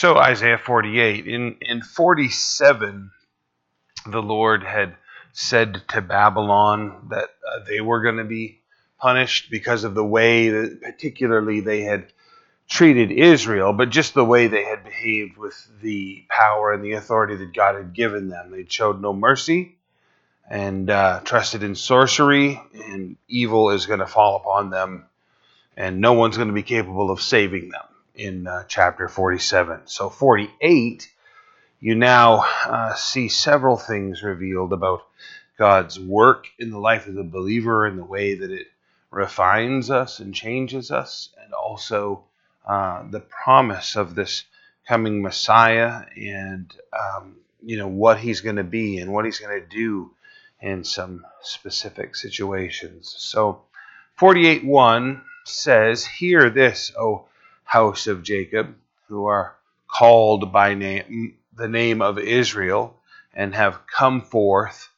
So Isaiah 48 in in 47 the Lord had said to Babylon that uh, they were going to be punished because of the way that particularly they had treated Israel, but just the way they had behaved with the power and the authority that God had given them. They showed no mercy and uh, trusted in sorcery, and evil is going to fall upon them, and no one's going to be capable of saving them in uh, chapter 47. So, 48, you now uh, see several things revealed about God's work in the life of the believer and the way that it refines us and changes us, and also uh, the promise of this coming Messiah and um, you know what he's going to be and what he's going to do in some specific situations. So 48:1 says, "Hear this, O house of Jacob, who are called by name the name of Israel and have come forth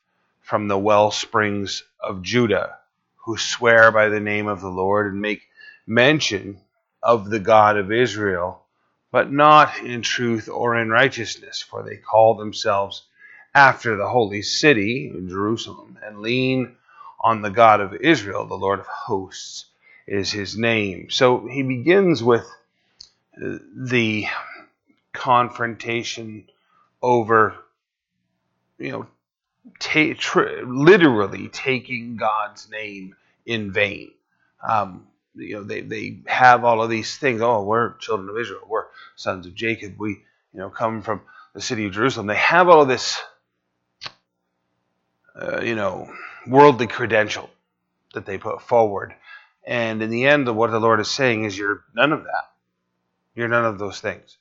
from the well springs of Judah, who swear by the name of the Lord and make mention of the God of Israel, but not in truth or in righteousness, for they call themselves after the holy city, Jerusalem, and lean on the God of Israel, the Lord of hosts is his name. So he begins with the confrontation over, you know, ta- tr- literally taking God's name in vain. Um, you know, they, they have all of these things. Oh, we're children of Israel. We're sons of Jacob. We, you know, come from the city of Jerusalem. They have all of this, uh, you know, worldly credential that they put forward. And in the end, what the Lord is saying is, you're none of that. You're none of those things.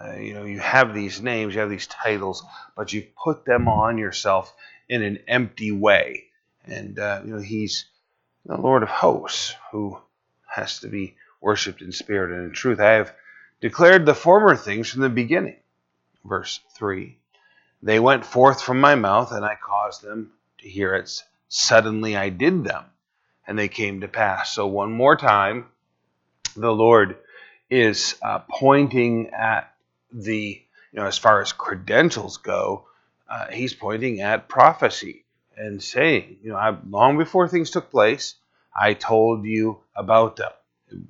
Uh, you know, you have these names, you have these titles, but you put them on yourself in an empty way. And, uh, you know, He's the Lord of hosts who has to be worshipped in spirit and in truth. I have declared the former things from the beginning. Verse 3 They went forth from my mouth, and I caused them to hear it. Suddenly I did them, and they came to pass. So, one more time, the Lord is uh, pointing at the, you know, as far as credentials go, uh, he's pointing at prophecy and saying, you know, I, long before things took place, I told you about them.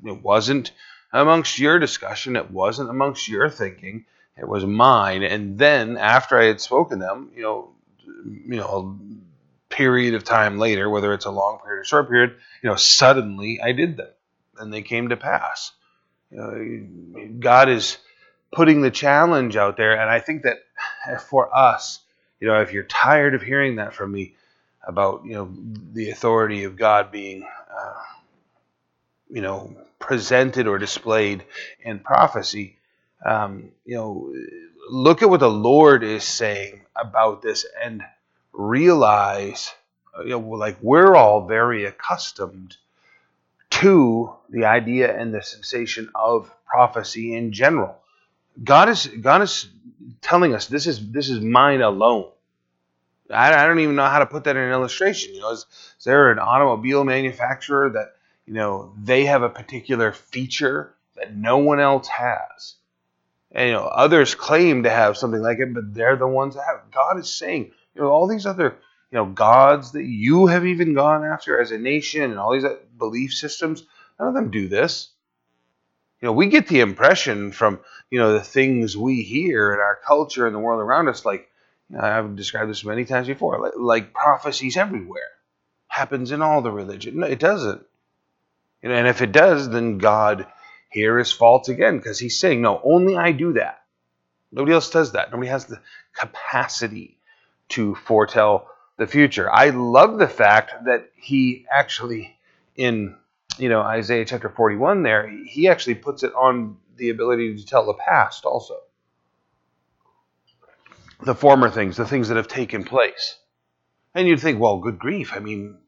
It wasn't amongst your discussion, it wasn't amongst your thinking, it was mine. And then after I had spoken them, you know, you know, a period of time later, whether it's a long period or short period, you know, suddenly I did them and they came to pass. God is putting the challenge out there, and I think that for us, you know, if you're tired of hearing that from me about, you know, the authority of God being, uh, you know, presented or displayed in prophecy, um, you know, look at what the Lord is saying about this and realize, you know, like we're all very accustomed to the idea and the sensation of prophecy in general. God is God is telling us this is this is mine alone. I, I don't even know how to put that in an illustration. You know, is, is there an automobile manufacturer that you know they have a particular feature that no one else has? And you know, others claim to have something like it, but they're the ones that have. It. God is saying, you know, all these other you know gods that you have even gone after as a nation and all these uh, belief systems, none of them do this. You know, we get the impression from you know the things we hear in our culture and the world around us, like you know, I've described this many times before, like, like prophecies everywhere happens in all the religion. No, it doesn't. You know, and if it does, then God here is fault again because He's saying, no, only I do that. Nobody else does that. Nobody has the capacity to foretell the future. I love the fact that He actually in you know Isaiah chapter 41 there, he actually puts it on the ability to tell the past also. The former things, the things that have taken place. And you'd think, well, good grief. I mean,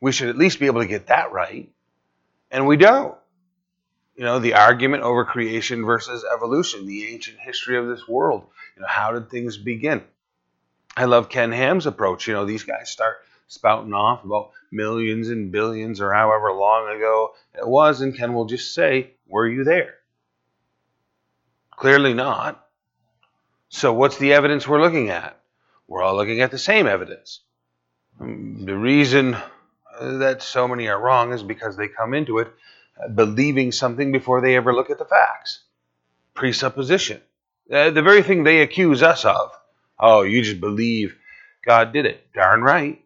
we should at least be able to get that right. And we don't. You know, the argument over creation versus evolution, the ancient history of this world. You know, how did things begin? I love Ken Ham's approach. You know, these guys start spouting off about millions and billions or however long ago it was, and Ken will just say, Were you there? Clearly not. So, what's the evidence we're looking at? We're all looking at the same evidence. Um, the reason that so many are wrong is because they come into it believing something before they ever look at the facts. Presupposition. Uh, the very thing they accuse us of. Oh, you just believe God did it. Darn right.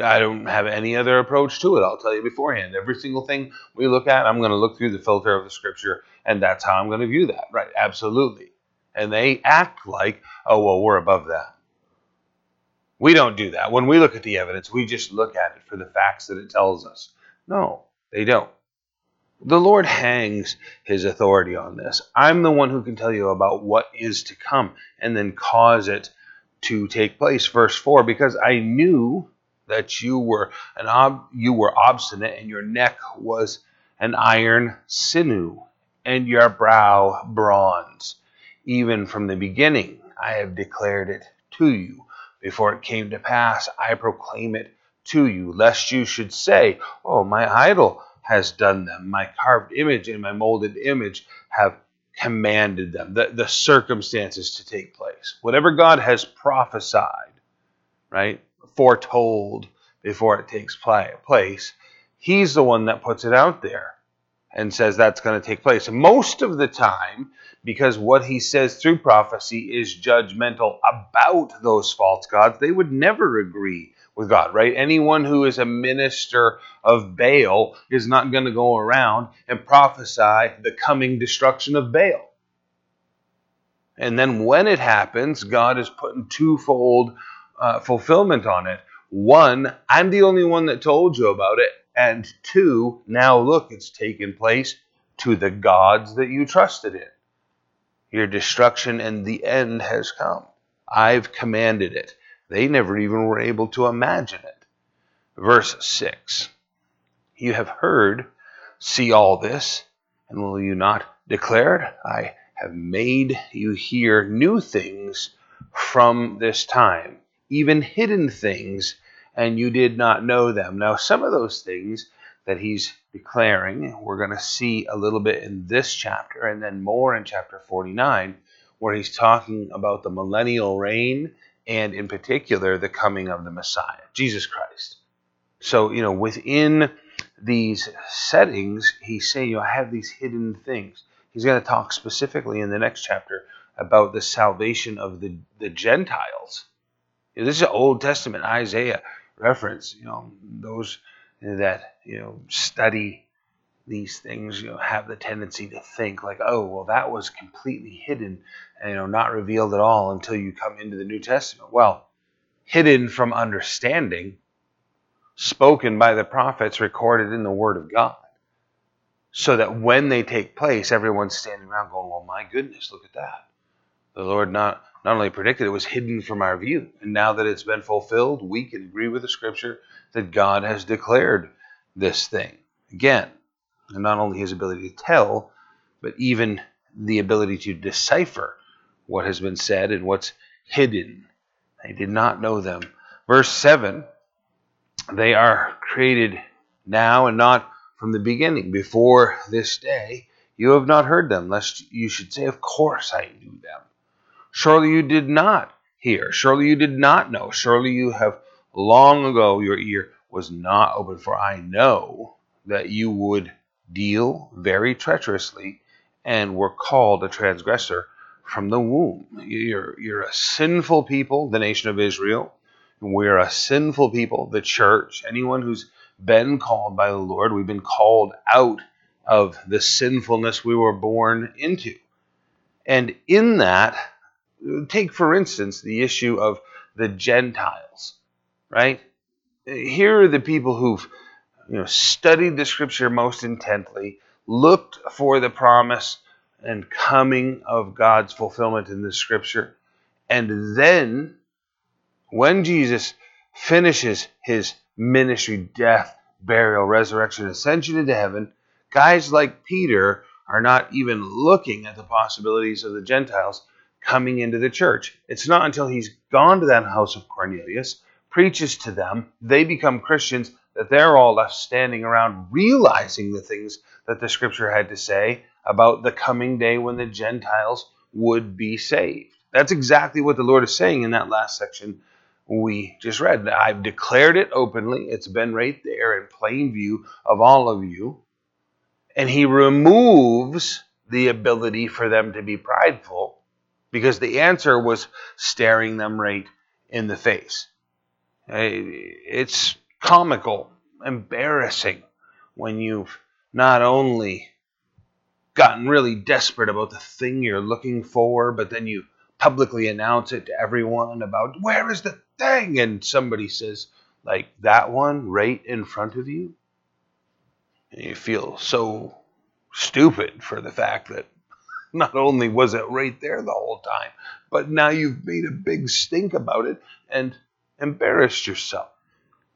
I don't have any other approach to it. I'll tell you beforehand. Every single thing we look at, I'm going to look through the filter of the scripture, and that's how I'm going to view that. Right? Absolutely. And they act like, oh, well, we're above that. We don't do that. When we look at the evidence, we just look at it for the facts that it tells us. No, they don't. The Lord hangs his authority on this. I'm the one who can tell you about what is to come and then cause it to take place. Verse 4 because I knew that you were an ob- you were obstinate and your neck was an iron sinew and your brow bronze even from the beginning I have declared it to you before it came to pass I proclaim it to you lest you should say oh my idol has done them my carved image and my molded image have commanded them the, the circumstances to take place whatever God has prophesied right foretold before it takes place. He's the one that puts it out there and says that's going to take place. Most of the time, because what he says through prophecy is judgmental about those false gods, they would never agree with God, right? Anyone who is a minister of Baal is not going to go around and prophesy the coming destruction of Baal. And then when it happens, God is putting twofold uh, fulfillment on it. One, I'm the only one that told you about it. And two, now look, it's taken place to the gods that you trusted in. Your destruction and the end has come. I've commanded it. They never even were able to imagine it. Verse 6 You have heard, see all this, and will you not declare it? I have made you hear new things from this time even hidden things, and you did not know them. Now, some of those things that he's declaring, we're going to see a little bit in this chapter, and then more in chapter 49, where he's talking about the millennial reign and, in particular, the coming of the Messiah, Jesus Christ. So, you know, within these settings, he's saying, you know, I have these hidden things. He's going to talk specifically in the next chapter about the salvation of the, the Gentiles you know, this is an Old Testament Isaiah reference. You know, those that you know study these things, you know, have the tendency to think like, oh, well, that was completely hidden, and you know, not revealed at all until you come into the New Testament. Well, hidden from understanding, spoken by the prophets, recorded in the Word of God, so that when they take place, everyone's standing around going, well, my goodness, look at that. The Lord not not only predicted, it was hidden from our view. And now that it's been fulfilled, we can agree with the scripture that God has declared this thing. Again, and not only his ability to tell, but even the ability to decipher what has been said and what's hidden. They did not know them. Verse 7 they are created now and not from the beginning, before this day. You have not heard them, lest you should say, Of course I knew them. Surely you did not hear. Surely you did not know. Surely you have long ago your ear was not open. For I know that you would deal very treacherously and were called a transgressor from the womb. You're, you're a sinful people, the nation of Israel. We're a sinful people, the church. Anyone who's been called by the Lord, we've been called out of the sinfulness we were born into. And in that, take for instance the issue of the Gentiles, right? Here are the people who've you know studied the scripture most intently, looked for the promise and coming of God's fulfillment in the scripture, and then when Jesus finishes his ministry, death, burial, resurrection, ascension into heaven, guys like Peter are not even looking at the possibilities of the Gentiles coming into the church. It's not until he's gone to that house of Cornelius, preaches to them, they become Christians, that they're all left standing around realizing the things that the scripture had to say about the coming day when the Gentiles would be saved. That's exactly what the Lord is saying in that last section we just read. I've declared it openly, it's been right there in plain view of all of you. And He removes the ability for them to be prideful because the answer was staring them right in the face. It's comical, embarrassing when you've not only gotten really desperate about the thing you're looking for, but then you publicly announce it to everyone about where is the thing, and somebody says, like that one right in front of you. And you feel so stupid for the fact that not only was it right there the whole time, but now you've made a big stink about it and embarrassed yourself.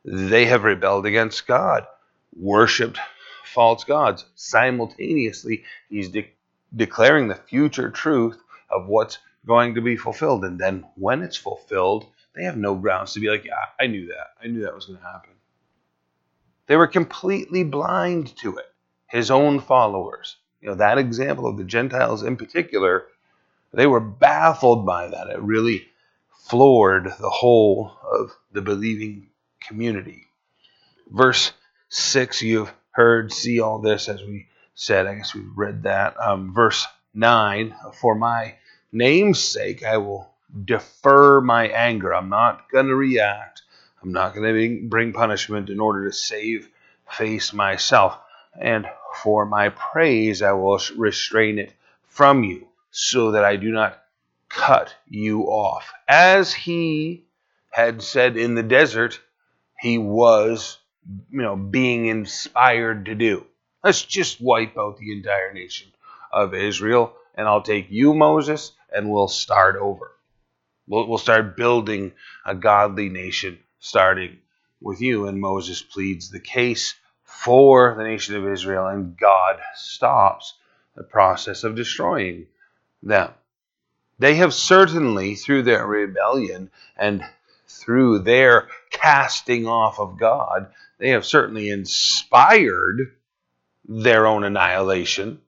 They have rebelled against God, worshiped false gods. Simultaneously, he's de- declaring the future truth of what's going to be fulfilled. And then when it's fulfilled, they have no grounds to be like, yeah, I knew that. I knew that was going to happen. They were completely blind to it. His own followers. You know, that example of the Gentiles in particular, they were baffled by that. It really floored the whole of the believing community. Verse 6, you've heard, see all this as we said. I guess we read that. Um, verse 9, for my name's sake, I will defer my anger. I'm not going to react. I'm not going to bring punishment in order to save face myself. And for my praise, I will restrain it from you, so that I do not cut you off. As he had said in the desert, he was, you know, being inspired to do. Let's just wipe out the entire nation of Israel, and I'll take you, Moses, and we'll start over. We'll, we'll start building a godly nation starting with you. And Moses pleads the case for the nation of Israel, and God stops the process of destroying them. They have certainly, through their rebellion and through their casting off of God, they have certainly inspired their own annihilation.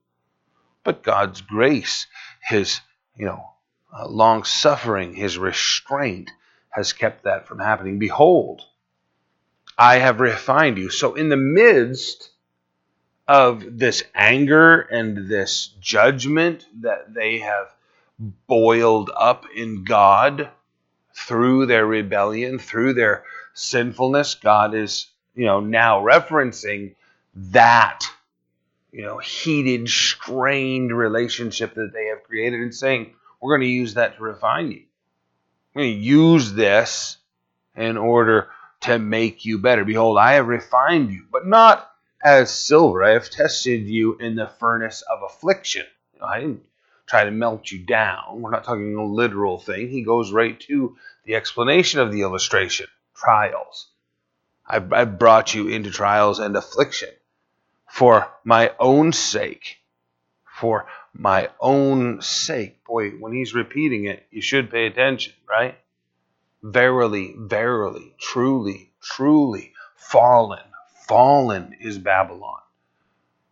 But God's grace, His, you know, uh, long suffering, his restraint has kept that from happening. Behold, I have refined you. So, in the midst of this anger and this judgment that they have boiled up in God through their rebellion, through their sinfulness, God is, you know, now referencing that, you know, heated, strained relationship that they have created and saying, we're going to use that to refine you. We're going to use this in order to make you better. Behold, I have refined you, but not as silver. I have tested you in the furnace of affliction. I didn't try to melt you down. We're not talking a literal thing. He goes right to the explanation of the illustration trials. I've, I've brought you into trials and affliction for my own sake, for my own sake. Boy, when he's repeating it, you should pay attention, right? Verily, verily, truly, truly, fallen, fallen is Babylon.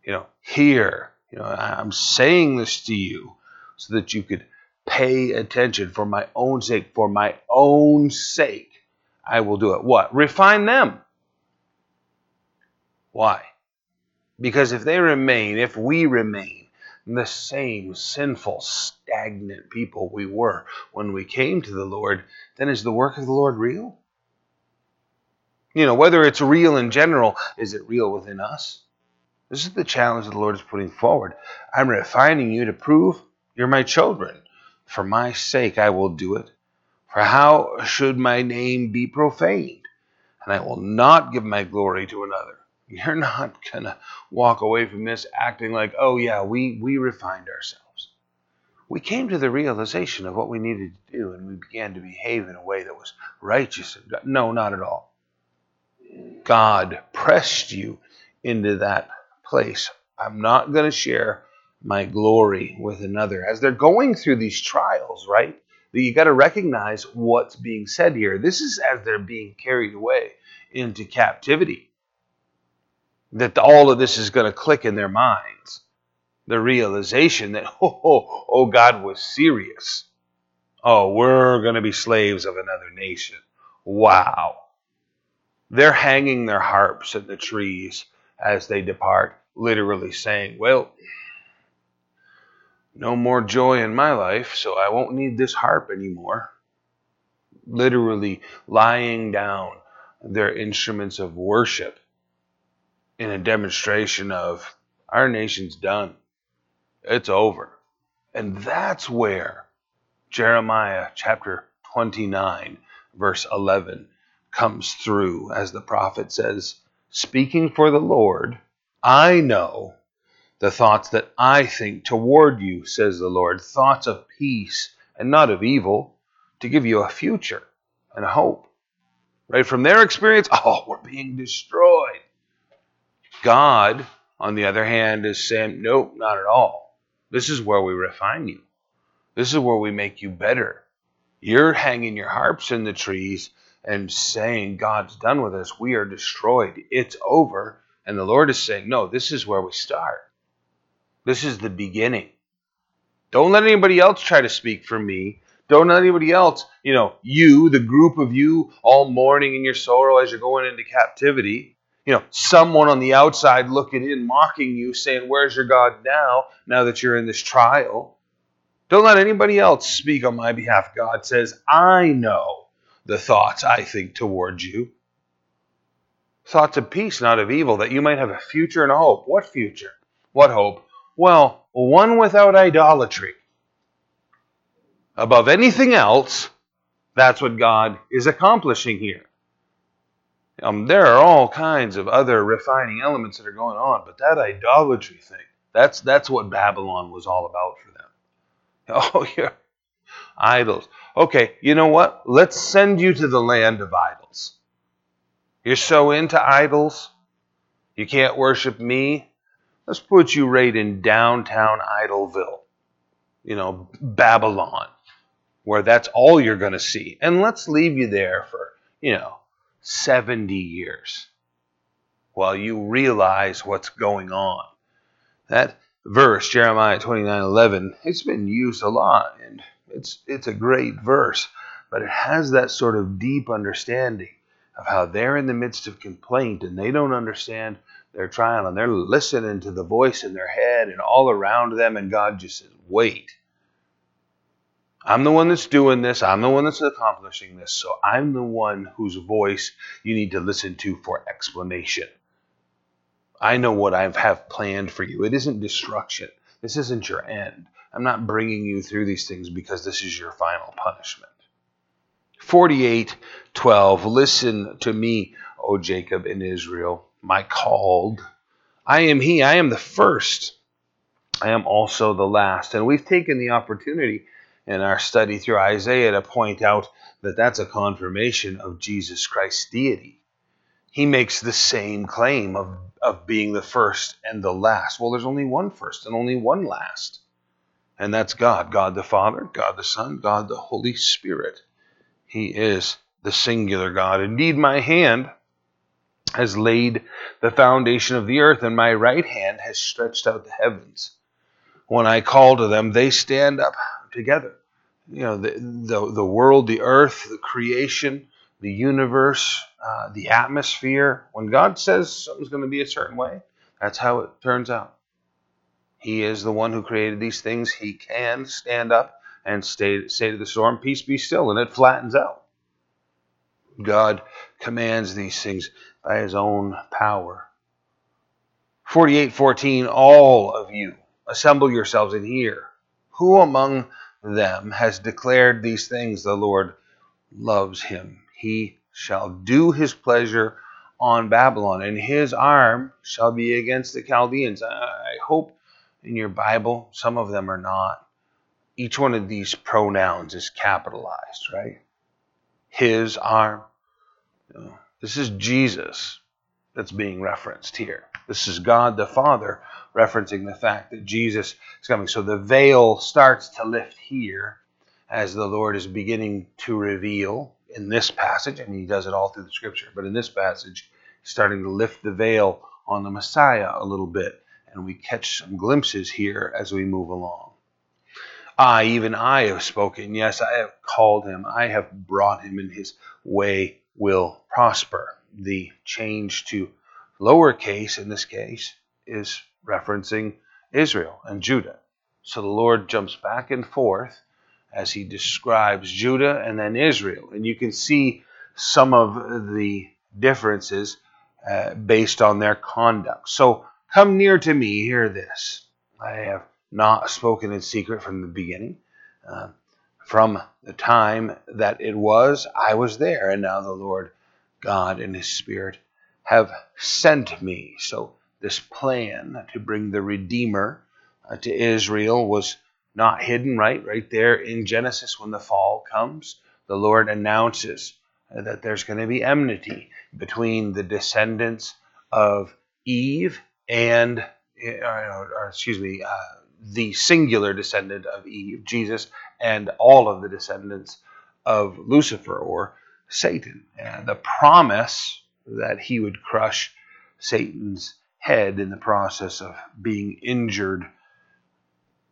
You know, here, you know, I'm saying this to you so that you could pay attention for my own sake, for my own sake. I will do it. What? Refine them. Why? Because if they remain, if we remain, the same sinful, stagnant people we were when we came to the Lord, then is the work of the Lord real? You know, whether it's real in general, is it real within us? This is the challenge the Lord is putting forward. I'm refining you to prove you're my children. For my sake, I will do it. For how should my name be profaned? And I will not give my glory to another. You're not going to walk away from this acting like, oh, yeah, we, we refined ourselves. We came to the realization of what we needed to do, and we began to behave in a way that was righteous. No, not at all. God pressed you into that place. I'm not going to share my glory with another. As they're going through these trials, right? You got to recognize what's being said here. This is as they're being carried away into captivity that all of this is going to click in their minds. the realization that, oh, oh, oh God was serious. Oh, we're going to be slaves of another nation. Wow. They're hanging their harps in the trees as they depart, literally saying, Well, no more joy in my life, so I won't need this harp anymore. Literally lying down their instruments of worship in a demonstration of our nation's done. It's over. And that's where Jeremiah chapter 29, verse 11, comes through as the prophet says, Speaking for the Lord, I know the thoughts that I think toward you, says the Lord, thoughts of peace and not of evil, to give you a future and a hope. Right from their experience, oh, we're being destroyed. God, on the other hand, is saying, nope, not at all. This is where we refine you. This is where we make you better. You're hanging your harps in the trees and saying, God's done with us. We are destroyed. It's over. And the Lord is saying, no, this is where we start. This is the beginning. Don't let anybody else try to speak for me. Don't let anybody else, you know, you, the group of you, all mourning in your sorrow as you're going into captivity. You know, someone on the outside looking in, mocking you, saying, Where's your God now, now that you're in this trial? Don't let anybody else speak on my behalf. God says, I know the thoughts I think towards you. Thoughts of peace, not of evil, that you might have a future and a hope. What future? What hope? Well, one without idolatry. Above anything else, that's what God is accomplishing here. Um, there are all kinds of other refining elements that are going on, but that idolatry thing, that's that's what Babylon was all about for them. Oh, yeah, idols. Okay, you know what? Let's send you to the land of idols. You're so into idols, you can't worship me. Let's put you right in downtown Idolville, you know, Babylon, where that's all you're going to see. And let's leave you there for, you know, 70 years while you realize what's going on. That verse, Jeremiah 29 11, it's been used a lot, and it's, it's a great verse, but it has that sort of deep understanding of how they're in the midst of complaint and they don't understand their trial and they're listening to the voice in their head and all around them, and God just says, Wait. I'm the one that's doing this. I'm the one that's accomplishing this. So I'm the one whose voice you need to listen to for explanation. I know what I have planned for you. It isn't destruction. This isn't your end. I'm not bringing you through these things because this is your final punishment. 48 12 Listen to me, O Jacob and Israel my called. I am He. I am the first. I am also the last. And we've taken the opportunity in our study through Isaiah to point out that that's a confirmation of Jesus Christ's deity. He makes the same claim of, of being the first and the last. Well, there's only one first and only one last. And that's God God the Father, God the Son, God the Holy Spirit. He is the singular God. Indeed, my hand has laid the foundation of the earth, and my right hand has stretched out the heavens. When I call to them, they stand up together. You know, the, the, the world, the earth, the creation, the universe, uh, the atmosphere. When God says something's going to be a certain way, that's how it turns out. He is the one who created these things. He can stand up and say to the storm, Peace be still, and it flattens out. God commands these things by his own power. 48:14 All of you assemble yourselves and hear. Who among them has declared these things? The Lord loves him. He shall do his pleasure on Babylon, and his arm shall be against the Chaldeans. I hope in your Bible, some of them are not. Each one of these pronouns is capitalized, right? His arm. This is Jesus that's being referenced here. This is God the Father referencing the fact that Jesus is coming. So the veil starts to lift here as the Lord is beginning to reveal in this passage, and he does it all through the scripture. But in this passage, he's starting to lift the veil on the Messiah a little bit. and we catch some glimpses here as we move along. I, even I, have spoken. Yes, I have called him. I have brought him, and his way will prosper. The change to lowercase in this case is referencing Israel and Judah. So the Lord jumps back and forth as he describes Judah and then Israel. And you can see some of the differences uh, based on their conduct. So come near to me, hear this. I have not spoken in secret from the beginning. Uh, from the time that it was, I was there, and now the Lord God and His Spirit have sent me. So, this plan to bring the Redeemer uh, to Israel was not hidden, right? Right there in Genesis, when the fall comes, the Lord announces uh, that there's going to be enmity between the descendants of Eve and, uh, or, excuse me, uh, the singular descendant of Eve, Jesus, and all of the descendants of Lucifer or Satan. And the promise that he would crush Satan's head in the process of being injured,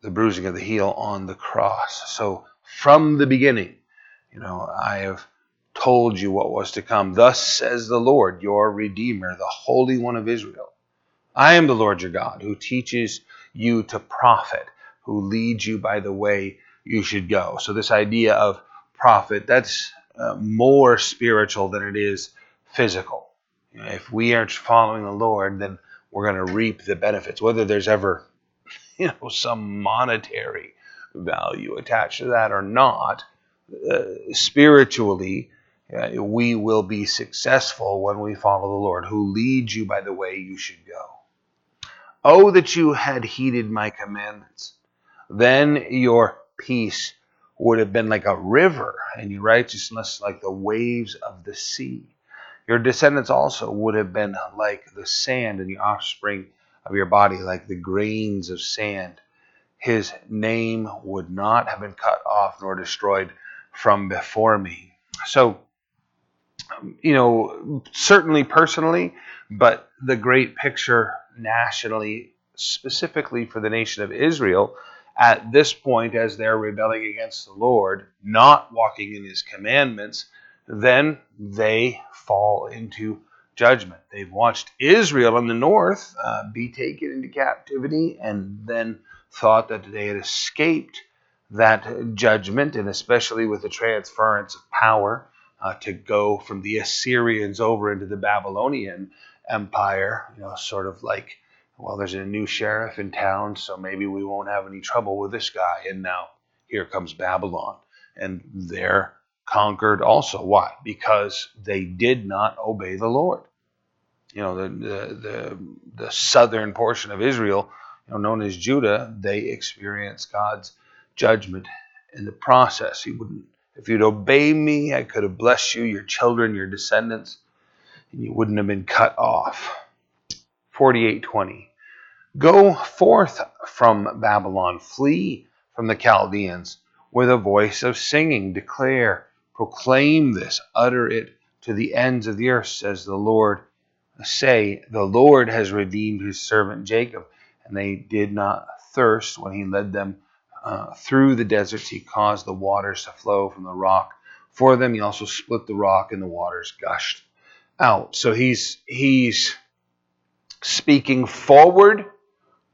the bruising of the heel on the cross. So from the beginning, you know, I have told you what was to come. Thus says the Lord, your Redeemer, the Holy One of Israel. I am the Lord your God, who teaches you to profit, who leads you by the way you should go. So, this idea of profit, that's uh, more spiritual than it is physical. if we aren't following the Lord, then we're going to reap the benefits, whether there's ever you know, some monetary value attached to that or not. Uh, spiritually, uh, we will be successful when we follow the Lord, who leads you by the way you should go. Oh, that you had heeded my commandments. Then your peace would have been like a river, and your righteousness like the waves of the sea. Your descendants also would have been like the sand, and the offspring of your body like the grains of sand. His name would not have been cut off nor destroyed from before me. So, you know, certainly personally, but the great picture nationally, specifically for the nation of Israel, at this point, as they're rebelling against the Lord, not walking in his commandments, then they fall into judgment. They've watched Israel in the north uh, be taken into captivity and then thought that they had escaped that judgment, and especially with the transference of power uh, to go from the Assyrians over into the Babylonian empire, you know, sort of like, well, there's a new sheriff in town, so maybe we won't have any trouble with this guy. And now here comes Babylon. And they're conquered also. Why? Because they did not obey the Lord. You know, the, the, the, the southern portion of Israel, you know, known as Judah, they experienced God's judgment in the process. He wouldn't, if you'd obey me, I could have blessed you, your children, your descendants and you wouldn't have been cut off. 4820. Go forth from Babylon, flee from the Chaldeans with a voice of singing. Declare, proclaim this, utter it to the ends of the earth, says the Lord. Say, the Lord has redeemed his servant Jacob, and they did not thirst when he led them uh, through the deserts. He caused the waters to flow from the rock for them. He also split the rock, and the waters gushed out. So he's he's speaking forward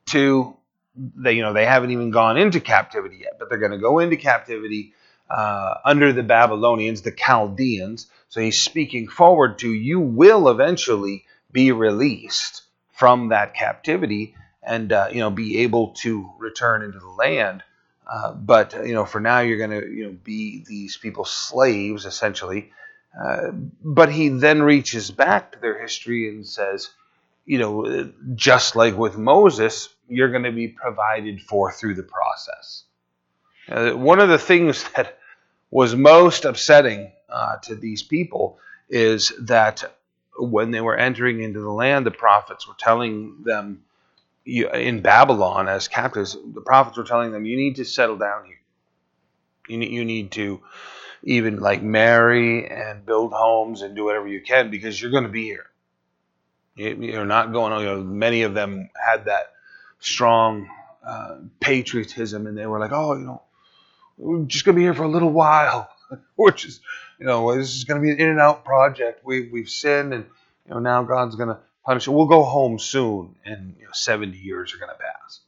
to they you know they haven't even gone into captivity yet, but they're going to go into captivity uh, under the Babylonians, the Chaldeans. So he's speaking forward to you will eventually be released from that captivity and uh, you know be able to return into the land. Uh, but you know, for now, you're going to you know be these people's slaves essentially, uh, but he then reaches back to their history and says, you know, just like with Moses, you're going to be provided for through the process. Uh, one of the things that was most upsetting uh, to these people is that when they were entering into the land, the prophets were telling them in Babylon as captives, the prophets were telling them, you need to settle down here. You need, you need to even like marry and build homes and do whatever you can because you're going to be here. You're not going. You know, many of them had that strong uh, patriotism, and they were like, oh, you know, we're just going to be here for a little while, which is, you know, this is going to be an in and out project. We, we've sinned, and, you know, now God's going to punish it. We'll go home soon, and, you know, 70 years are going to pass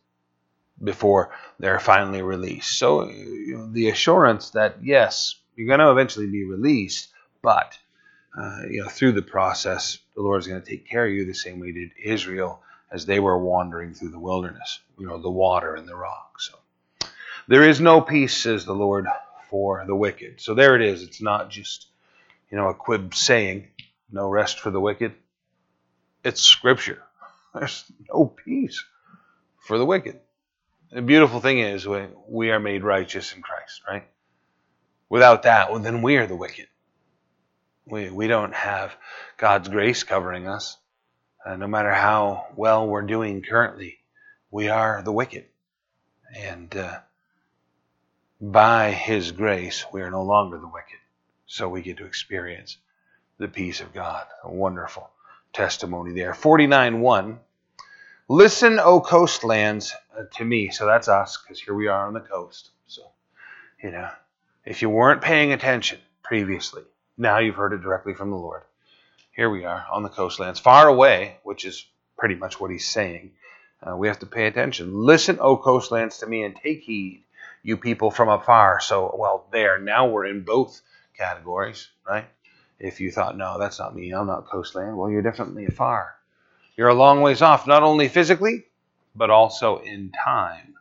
before they're finally released. So, you know, the assurance that, yes, you're going to eventually be released, but, uh, you know, through the process, the Lord is going to take care of you the same way He did Israel as they were wandering through the wilderness, you know, the water and the rock. So there is no peace, says the Lord, for the wicked. So there it is. It's not just, you know, a quib saying, no rest for the wicked. It's scripture. There's no peace for the wicked. The beautiful thing is we are made righteous in Christ, right? Without that, well, then we are the wicked. We, we don't have God's grace covering us. Uh, no matter how well we're doing currently, we are the wicked. And uh, by His grace, we are no longer the wicked. So we get to experience the peace of God. A wonderful testimony there. 49 1. Listen, O coastlands, uh, to me. So that's us, because here we are on the coast. So, you know, if you weren't paying attention previously, now you've heard it directly from the Lord here we are on the coastlands, far away, which is pretty much what he's saying. Uh, we have to pay attention. Listen, O coastlands, to me, and take heed, you people from afar. So, well, there, now we're in both categories, right? If you thought, no, that's not me, I'm not coastland, well, you're definitely afar. You're a long ways off, not only physically, but also in time.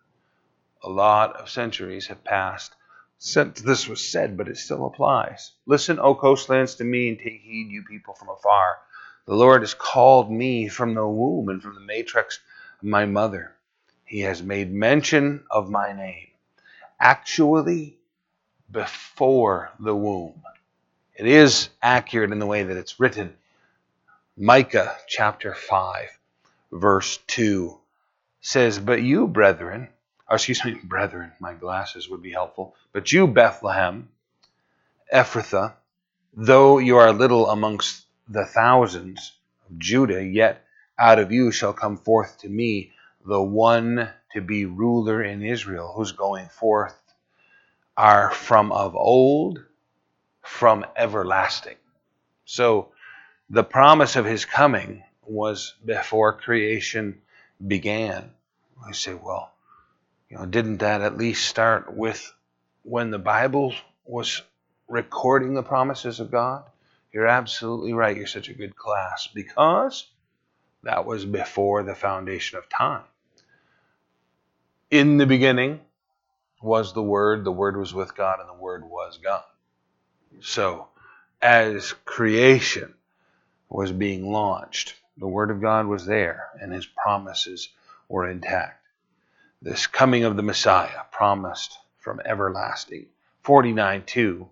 A lot of centuries have passed since this was said, but it still applies. Listen, O coastlands, to me, and take heed, you people from afar. The Lord has called me from the womb and from the matrix of my mother. He has made mention of my name. Actually, before the womb. It is accurate in the way that it's written. Micah chapter 5, verse 2 says, But you, brethren, Oh, excuse me, brethren, my glasses would be helpful. But you, Bethlehem, Ephrathah, though you are little amongst the thousands of Judah, yet out of you shall come forth to me the one to be ruler in Israel, whose going forth are from of old, from everlasting. So the promise of his coming was before creation began. I say, well, you know, didn't that at least start with when the Bible was recording the promises of God? You're absolutely right. You're such a good class because that was before the foundation of time. In the beginning was the Word, the Word was with God, and the Word was God. So, as creation was being launched, the Word of God was there, and His promises were intact this coming of the Messiah promised from everlasting. 49 2.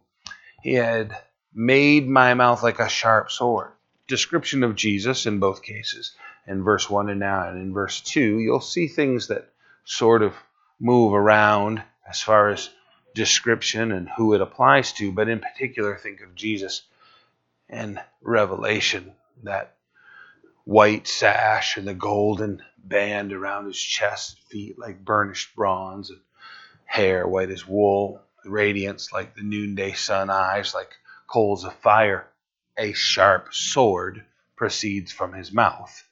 He had made my mouth like a sharp sword. Description of Jesus in both cases. In verse 1 and now, and in verse 2, you'll see things that sort of move around as far as description and who it applies to, but in particular, think of Jesus and Revelation, that white sash and the golden band around his chest, feet like burnished bronze, and hair white as wool, radiance like the noonday sun, eyes like coals of fire. A sharp sword proceeds from his mouth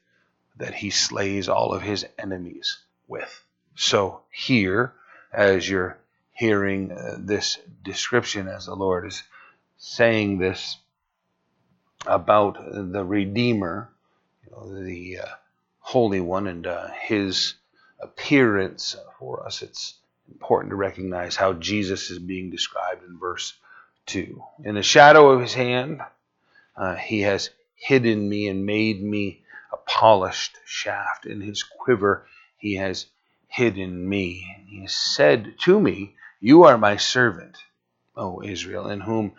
that he slays all of his enemies with. So here, as you're hearing uh, this description, as the Lord is saying this about the Redeemer, you know, the uh, Holy One and uh, His appearance for us, it's important to recognize how Jesus is being described in verse 2. In the shadow of His hand, uh, He has hidden me and made me a polished shaft. In His quiver, He has hidden me. He said to me, You are my servant, O Israel, in whom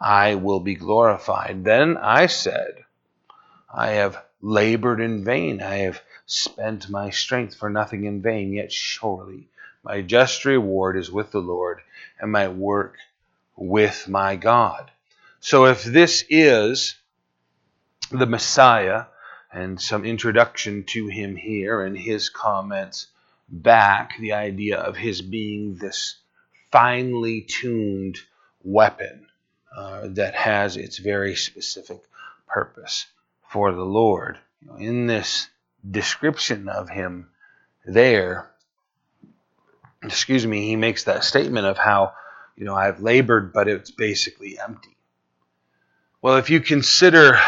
I will be glorified. Then I said, I have labored in vain. I have spent my strength for nothing in vain. Yet surely my just reward is with the Lord, and my work with my God. So if this is the Messiah, and some introduction to him here and his comments back the idea of his being this finely tuned weapon uh, that has its very specific purpose for the Lord. In this description of him there, excuse me, he makes that statement of how, you know, I've labored, but it's basically empty. Well, if you consider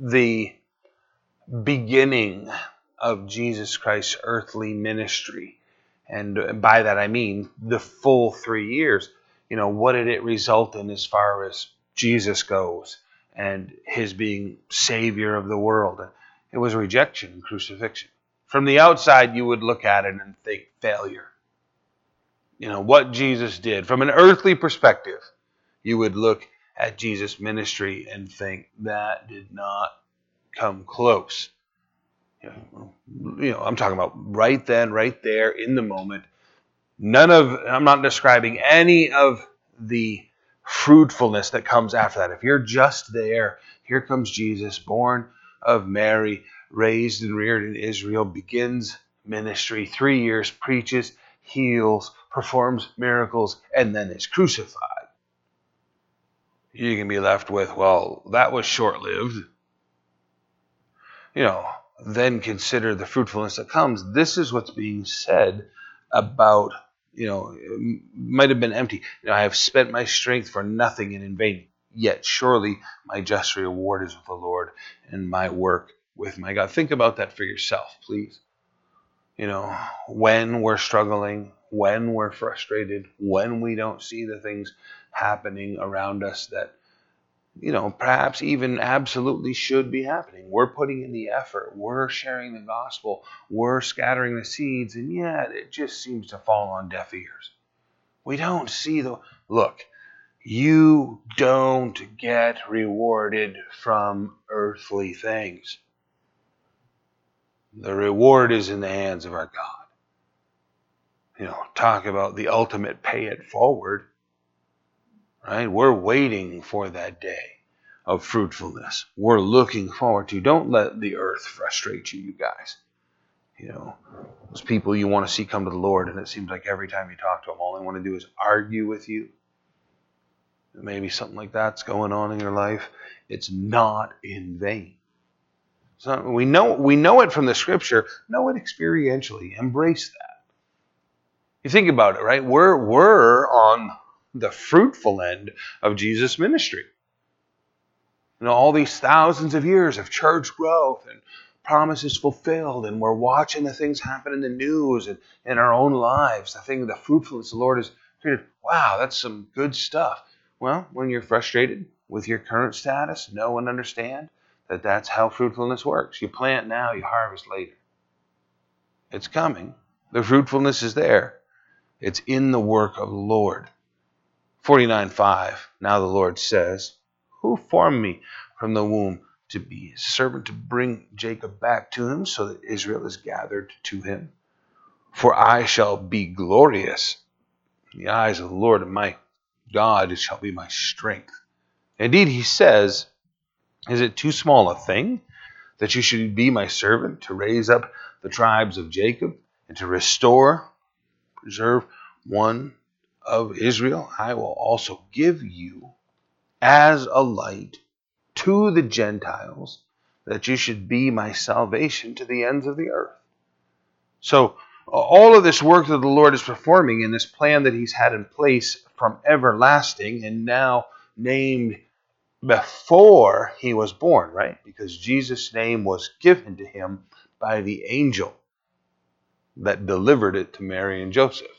the beginning of Jesus Christ's earthly ministry, and by that I mean the full three years, you know, what did it result in as far as Jesus goes and his being Savior of the world? It was rejection and crucifixion. From the outside, you would look at it and think failure. You know, what Jesus did. From an earthly perspective, you would look at Jesus' ministry and think that did not come close. You know, you know, I'm talking about right then, right there, in the moment. None of, I'm not describing any of the fruitfulness that comes after that. If you're just there, here comes Jesus, born of Mary, raised and reared in Israel, begins ministry, three years, preaches, heals, performs miracles, and then is crucified. You can be left with, well, that was short lived. You know, then consider the fruitfulness that comes. This is what's being said about, you know, might have been empty. You know, I have spent my strength for nothing and in vain. Yet surely my just reward is with the Lord and my work with my God. Think about that for yourself, please. You know, when we're struggling, when we're frustrated, when we don't see the things happening around us that you know, perhaps even absolutely should be happening. We're putting in the effort, we're sharing the gospel, we're scattering the seeds, and yet it just seems to fall on deaf ears. We don't see the look. You don't get rewarded from earthly things. The reward is in the hands of our God. You know, talk about the ultimate pay it forward right? We're waiting for that day of fruitfulness. We're looking forward to. Don't let the earth frustrate you, you guys. You know, those people you want to see come to the Lord, and it seems like every time you talk to them, all they want to do is argue with you. Maybe something like that's going on in your life. It's not in vain. Not, we know we know it from the Scripture. Know it experientially. Embrace that. You think about it, right? We're we're on the fruitful end of Jesus' ministry. Know, all these thousands of years of church growth and promises fulfilled, and we're watching the things happen in the news and in our own lives, the thing, the fruitfulness the Lord has created. Wow, that's some good stuff. Well, when you're frustrated with your current status, know and understand that that's how fruitfulness works. You plant now, you harvest later. It's coming. The fruitfulness is there. It's in the work of the Lord. 49.5 Now the Lord says, Who formed me from the womb to be his servant to bring Jacob back to him so that Israel is gathered to him? For I shall be glorious in the eyes of the Lord, and my God it shall be my strength. Indeed, he says, Is it too small a thing that you should be my servant to raise up the tribes of Jacob and to restore, preserve one of Israel, I will also give you as a light to the Gentiles, that you should be my salvation to the ends of the earth. So, all of this work that the Lord is performing in this plan that He's had in place from everlasting and now named before He was born, right? Because Jesus' name was given to Him by the angel that delivered it to Mary and Joseph.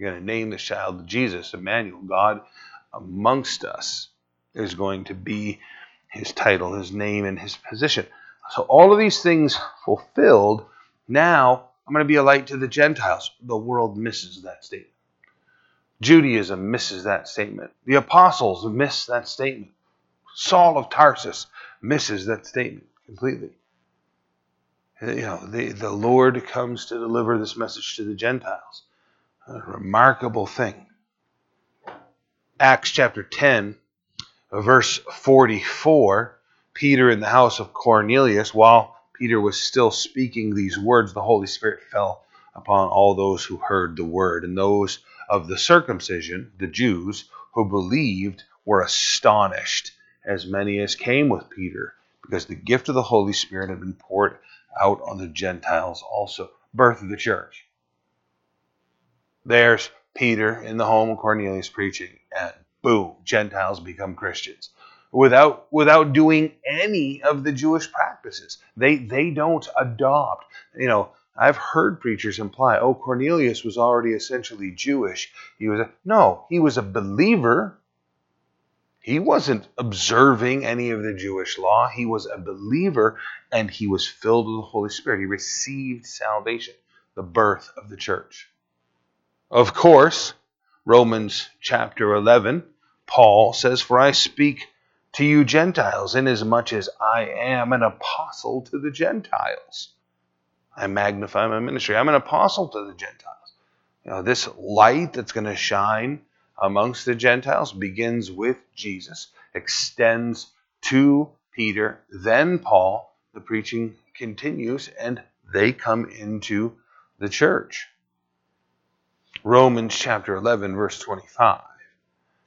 You're going to name the child Jesus, Emmanuel, God amongst us is going to be his title, his name, and his position. So all of these things fulfilled, now I'm going to be a light to the Gentiles. The world misses that statement. Judaism misses that statement. The apostles miss that statement. Saul of Tarsus misses that statement completely. You know, the, the Lord comes to deliver this message to the Gentiles. A remarkable thing. Acts chapter 10, verse 44, Peter in the house of Cornelius, while Peter was still speaking these words, the Holy Spirit fell upon all those who heard the word. And those of the circumcision, the Jews, who believed were astonished, as many as came with Peter, because the gift of the Holy Spirit had been poured out on the Gentiles also. Birth of the church. There's Peter in the home of Cornelius preaching, and boom, Gentiles become Christians without without doing any of the Jewish practices. They they don't adopt. You know, I've heard preachers imply, "Oh, Cornelius was already essentially Jewish. He was a, no, he was a believer. He wasn't observing any of the Jewish law. He was a believer, and he was filled with the Holy Spirit. He received salvation, the birth of the church. Of course, Romans chapter 11, Paul says, "For I speak." to you Gentiles, inasmuch as I am an apostle to the Gentiles. I magnify my ministry. I'm an apostle to the Gentiles. You know, this light that's going to shine amongst the Gentiles begins with Jesus, extends to Peter, then Paul. The preaching continues, and they come into the church. Romans chapter 11, verse 25.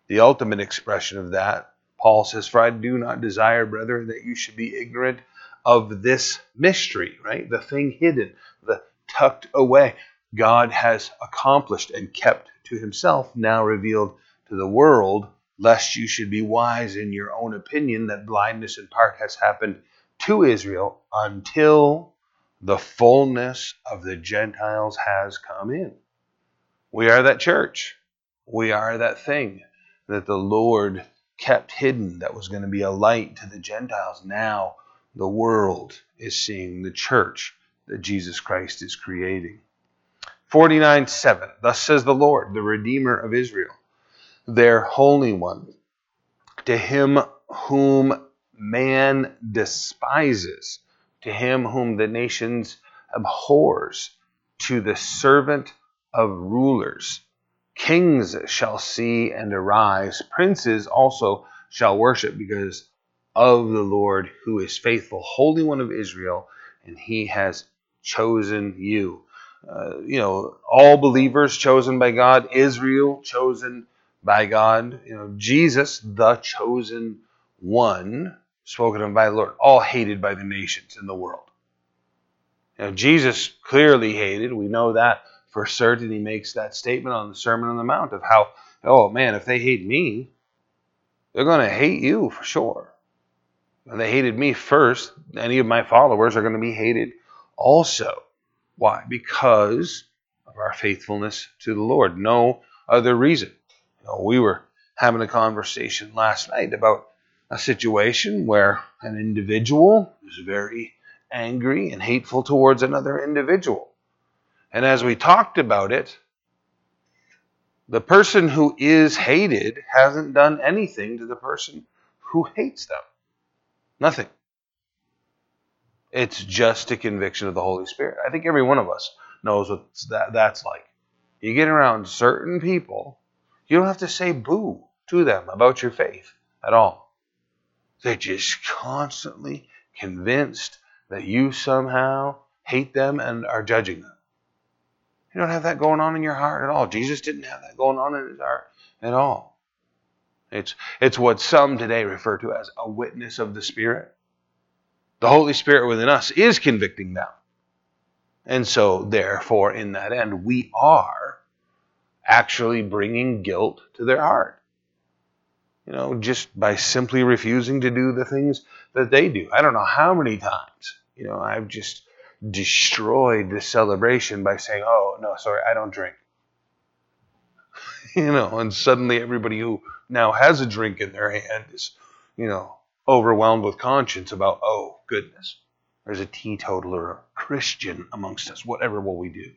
The ultimate expression of that Paul says, For I do not desire, brethren, that you should be ignorant of this mystery, right? The thing hidden, the tucked away. God has accomplished and kept to himself, now revealed to the world, lest you should be wise in your own opinion that blindness in part has happened to Israel until the fullness of the Gentiles has come in. We are that church. We are that thing that the Lord kept hidden that was going to be a light to the Gentiles. Now the world is seeing the church that Jesus Christ is creating. 49 7. Thus says the Lord, the Redeemer of Israel, their Holy One, to him whom man despises, to him whom the nations abhors, to the servant of rulers Kings shall see and arise, princes also shall worship because of the Lord who is faithful, Holy One of Israel, and he has chosen you. Uh, you know, all believers chosen by God, Israel chosen by God, you know, Jesus, the chosen one, spoken of by the Lord, all hated by the nations in the world. You know, Jesus clearly hated, we know that for certain he makes that statement on the Sermon on the Mount of how, oh man, if they hate me, they're going to hate you for sure. And they hated me first. Any of my followers are going to be hated also. Why? Because of our faithfulness to the Lord. No other reason. You know, we were having a conversation last night about a situation where an individual is very angry and hateful towards another individual. And as we talked about it, the person who is hated hasn't done anything to the person who hates them. Nothing. It's just a conviction of the Holy Spirit. I think every one of us knows what that, that's like. You get around certain people, you don't have to say boo to them about your faith at all. They're just constantly convinced that you somehow hate them and are judging them. You don't have that going on in your heart at all. Jesus didn't have that going on in his heart at all. It's, it's what some today refer to as a witness of the Spirit. The Holy Spirit within us is convicting them. And so, therefore, in that end, we are actually bringing guilt to their heart. You know, just by simply refusing to do the things that they do. I don't know how many times, you know, I've just destroyed the celebration by saying, "Oh no, sorry, I don't drink." you know, and suddenly everybody who now has a drink in their hand is, you know, overwhelmed with conscience about, "Oh goodness, there's a teetotaler, a Christian amongst us. Whatever will we do?"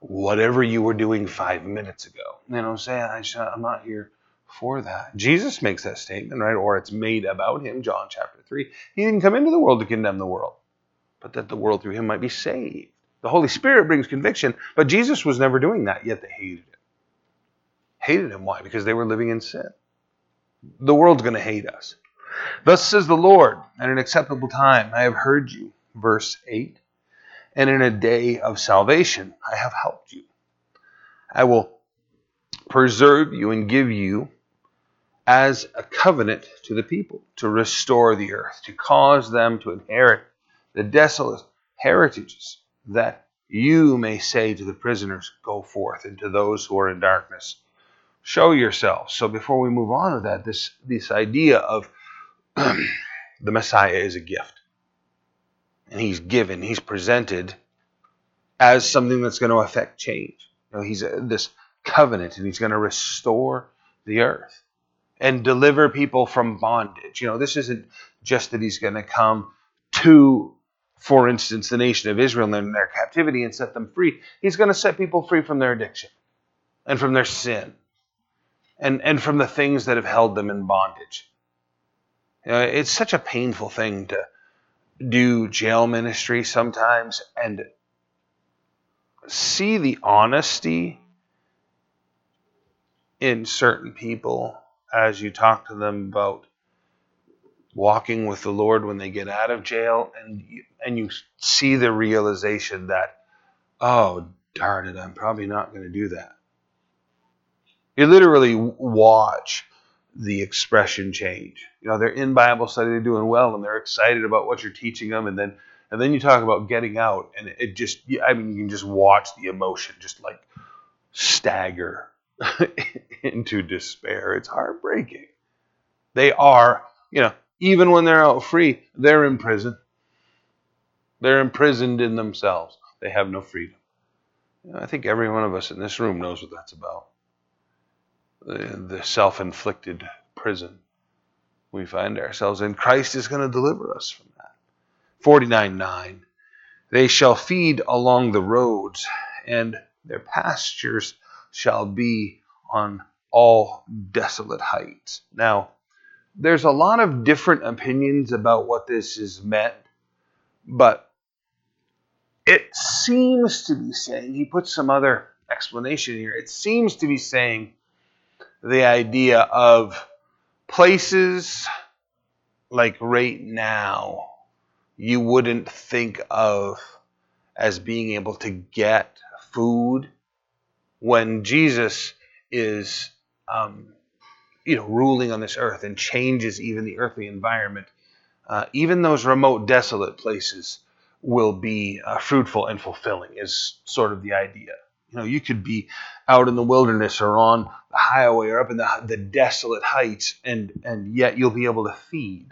Whatever you were doing five minutes ago, you know, say, I I'm not here for that. Jesus makes that statement, right? Or it's made about him, John chapter 3. He didn't come into the world to condemn the world, but that the world through him might be saved. The Holy Spirit brings conviction, but Jesus was never doing that, yet they hated him. Hated him. Why? Because they were living in sin. The world's going to hate us. Thus says the Lord, at an acceptable time, I have heard you. Verse 8. and in a day of salvation I have helped you. I will preserve you and give you as a covenant to the people, to restore the earth, to cause them to inherit the desolate heritages, that you may say to the prisoners, Go forth, and to those who are in darkness, show yourselves. So before we move on to that, this, this idea of the Messiah is a gift. And he's given, he's presented as something that's going to affect change. You know, he's a, this covenant, and he's going to restore the earth and deliver people from bondage. You know, this isn't just that he's going to come to, for instance, the nation of Israel in their captivity and set them free. He's going to set people free from their addiction and from their sin and, and from the things that have held them in bondage. It's such a painful thing to do jail ministry sometimes and see the honesty in certain people as you talk to them about walking with the Lord when they get out of jail, and you, and you see the realization that, oh darn it, I'm probably not going to do that. You literally watch the expression change. You know, they're in Bible study, they're doing well, and they're excited about what you're teaching them, and then and then you talk about getting out, and it just, I mean, you can just watch the emotion just like stagger into despair. It's heartbreaking. They are, you know, even when they're out free, they're in prison. They're imprisoned in themselves. They have no freedom. I think every one of us in this room knows what that's about. The, self inflicted prison we find ourselves in. Christ is going to deliver us from that. 49 9. They shall feed along the roads, and their pastures shall be on all desolate heights. Now, there's a lot of different opinions about what this is meant, but it seems to be saying, he puts some other explanation here, it seems to be saying the idea of places like right now you wouldn't think of as being able to get food when Jesus is, um, you know, ruling on this earth and changes even the earthly environment, uh, even those remote, desolate places will be uh, fruitful and fulfilling. Is sort of the idea. You know, you could be out in the wilderness or on the highway or up in the, the desolate heights, and and yet you'll be able to feed.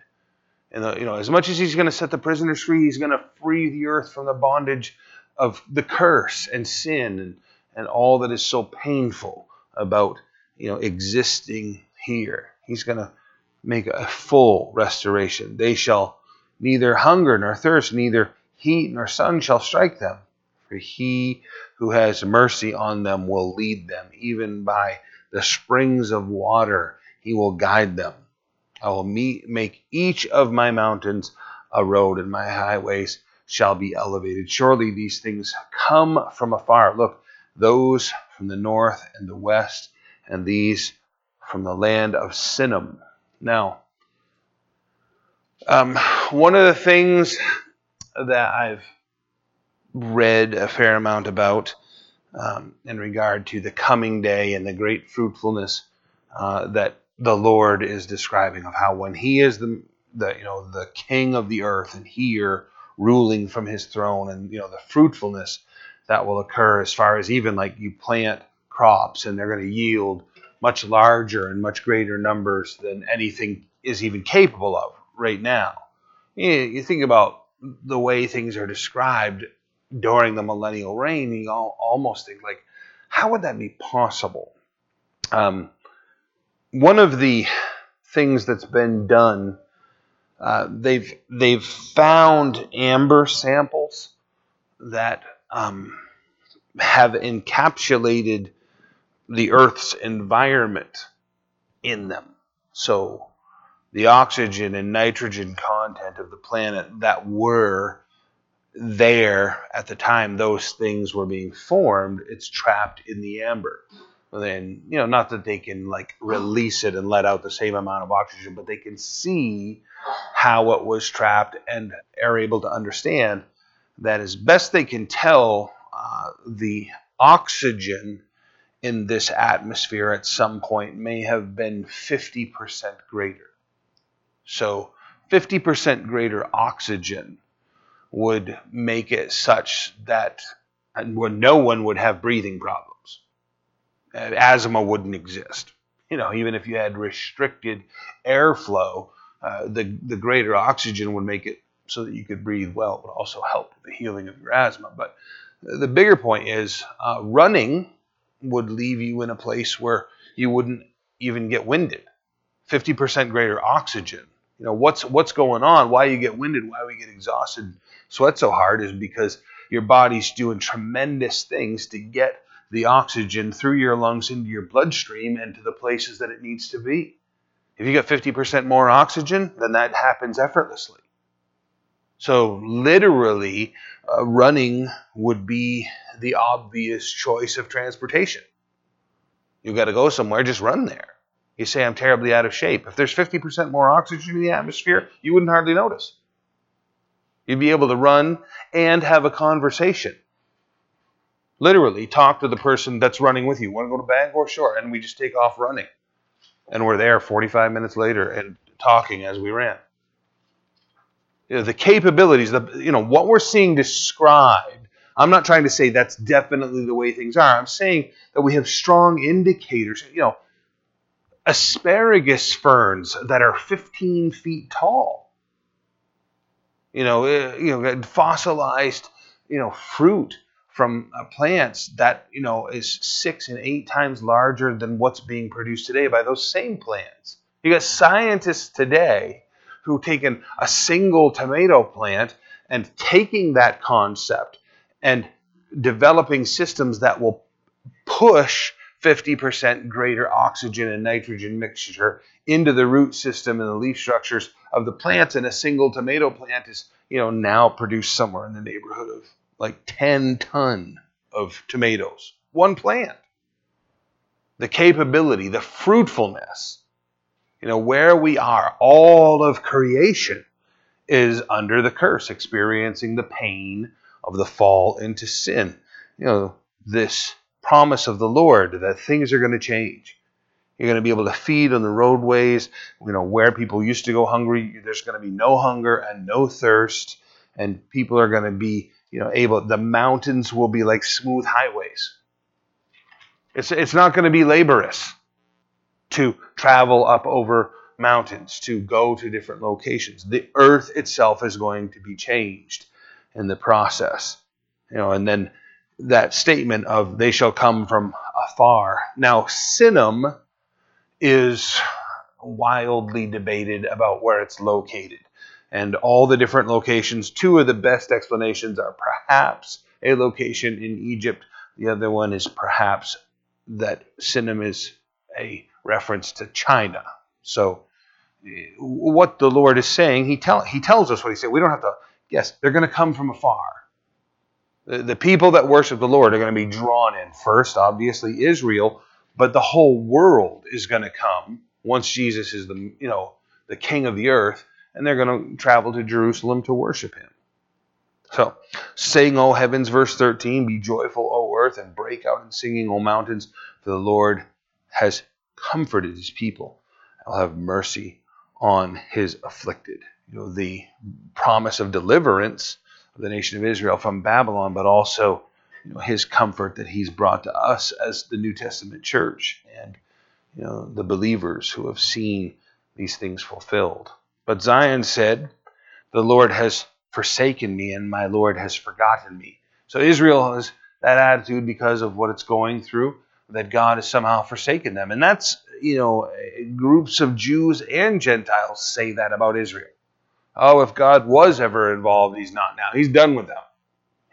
And the, you know, as much as he's going to set the prisoners free, he's going to free the earth from the bondage of the curse and sin and and all that is so painful about you know existing here. He's going to make a full restoration. They shall neither hunger nor thirst, neither heat nor sun shall strike them. For he who has mercy on them will lead them, even by the springs of water he will guide them. I will meet, make each of my mountains a road, and my highways shall be elevated. Surely these things come from afar. Look, those from the north and the west, and these from the land of Sinim. Now, um, one of the things that I've read a fair amount about um, in regard to the coming day and the great fruitfulness uh, that the Lord is describing of how when He is the, the you know the King of the earth and here ruling from His throne and you know the fruitfulness that will occur as far as even like you plant crops and they're going to yield much larger and much greater numbers than anything is even capable of right now. You, think about the way things are described during the millennial reign, you almost think like, how would that be possible? Um, one of the things that's been done, uh, they've they've found amber samples that um, have encapsulated the Earth's environment in them. So the oxygen and nitrogen content of the planet that were there at the time those things were being formed, it's trapped in the amber. And then, you know, not that they can like release it and let out the same amount of oxygen, but they can see how it was trapped and are able to understand that as best they can tell, uh, the oxygen in this atmosphere at some point may have been 50% greater. So, 50% greater oxygen would make it such that no one would have breathing problems. Asthma wouldn't exist. You know, even if you had restricted airflow, uh, the the greater oxygen would make it so that you could breathe well. It would also help with the healing of your asthma. But the bigger point is uh, running would leave you in a place where you wouldn't even get winded. 50% greater oxygen. You know, what's what's going on? Why you get winded? Why we get exhausted, sweat so hard is because your body's doing tremendous things to get the oxygen through your lungs into your bloodstream and to the places that it needs to be. If you get 50% more oxygen, then that happens effortlessly. So, literally, uh, running would be the obvious choice of transportation. You've got to go somewhere, just run there. You say, I'm terribly out of shape. If there's 50% more oxygen in the atmosphere, you wouldn't hardly notice. You'd be able to run and have a conversation. Literally, talk to the person that's running with you. Want to go to Bangor? Sure. And we just take off running. And we're there 45 minutes later and talking as we ran you know, the capabilities, the you know what we're seeing described. I'm not trying to say that's definitely the way things are. I'm saying that we have strong indicators. You know, asparagus ferns that are 15 feet tall. You know, uh, you know, fossilized, you know, fruit from uh, plants that you know is six and eight times larger than what's being produced today by those same plants. You got scientists today who've taken a single tomato plant and taking that concept and developing systems that will push 50% greater oxygen and nitrogen mixture into the root system and the leaf structures of the plants and a single tomato plant is you know now produced somewhere in the neighborhood of like 10 ton of tomatoes. One plant. The capability the fruitfulness. You know, where we are, all of creation is under the curse, experiencing the pain of the fall into sin. You know, this promise of the Lord that things are going to change. You're going to be able to feed on the roadways, you know, where people used to go hungry. There's going to be no hunger and no thirst, and people are going to be, you know, able. The mountains will be like smooth highways. It's it's not going to be laborious to travel up over mountains, to go to different locations. The earth itself is going to be changed in the process. You know, and then that statement of they shall come from afar. Now, Sinim is wildly debated about where it's located. And all the different locations, two of the best explanations are perhaps a location in Egypt. The other one is perhaps that Sinim is a reference to China. So, eh, what the Lord is saying, He, tell, he tells us what He said. We don't have to guess. They're going to come from afar. The, the people that worship the Lord are going to be drawn in. First, obviously, Israel, but the whole world is going to come once Jesus is the you know the King of the earth, and they're going to travel to Jerusalem to worship Him. So, sing, O heavens, verse 13, be joyful, O earth, and break out in singing, O mountains, for the Lord has comforted his people. I'll have mercy on his afflicted. You know, the promise of deliverance of the nation of Israel from Babylon, but also you know, his comfort that he's brought to us as the New Testament church and you know, the believers who have seen these things fulfilled. But Zion said, The Lord has forsaken me and my Lord has forgotten me. So Israel has that attitude because of what it's going through that God has somehow forsaken them. And that's, you know, groups of Jews and Gentiles say that about Israel. Oh, if God was ever involved, he's not now. He's done with them.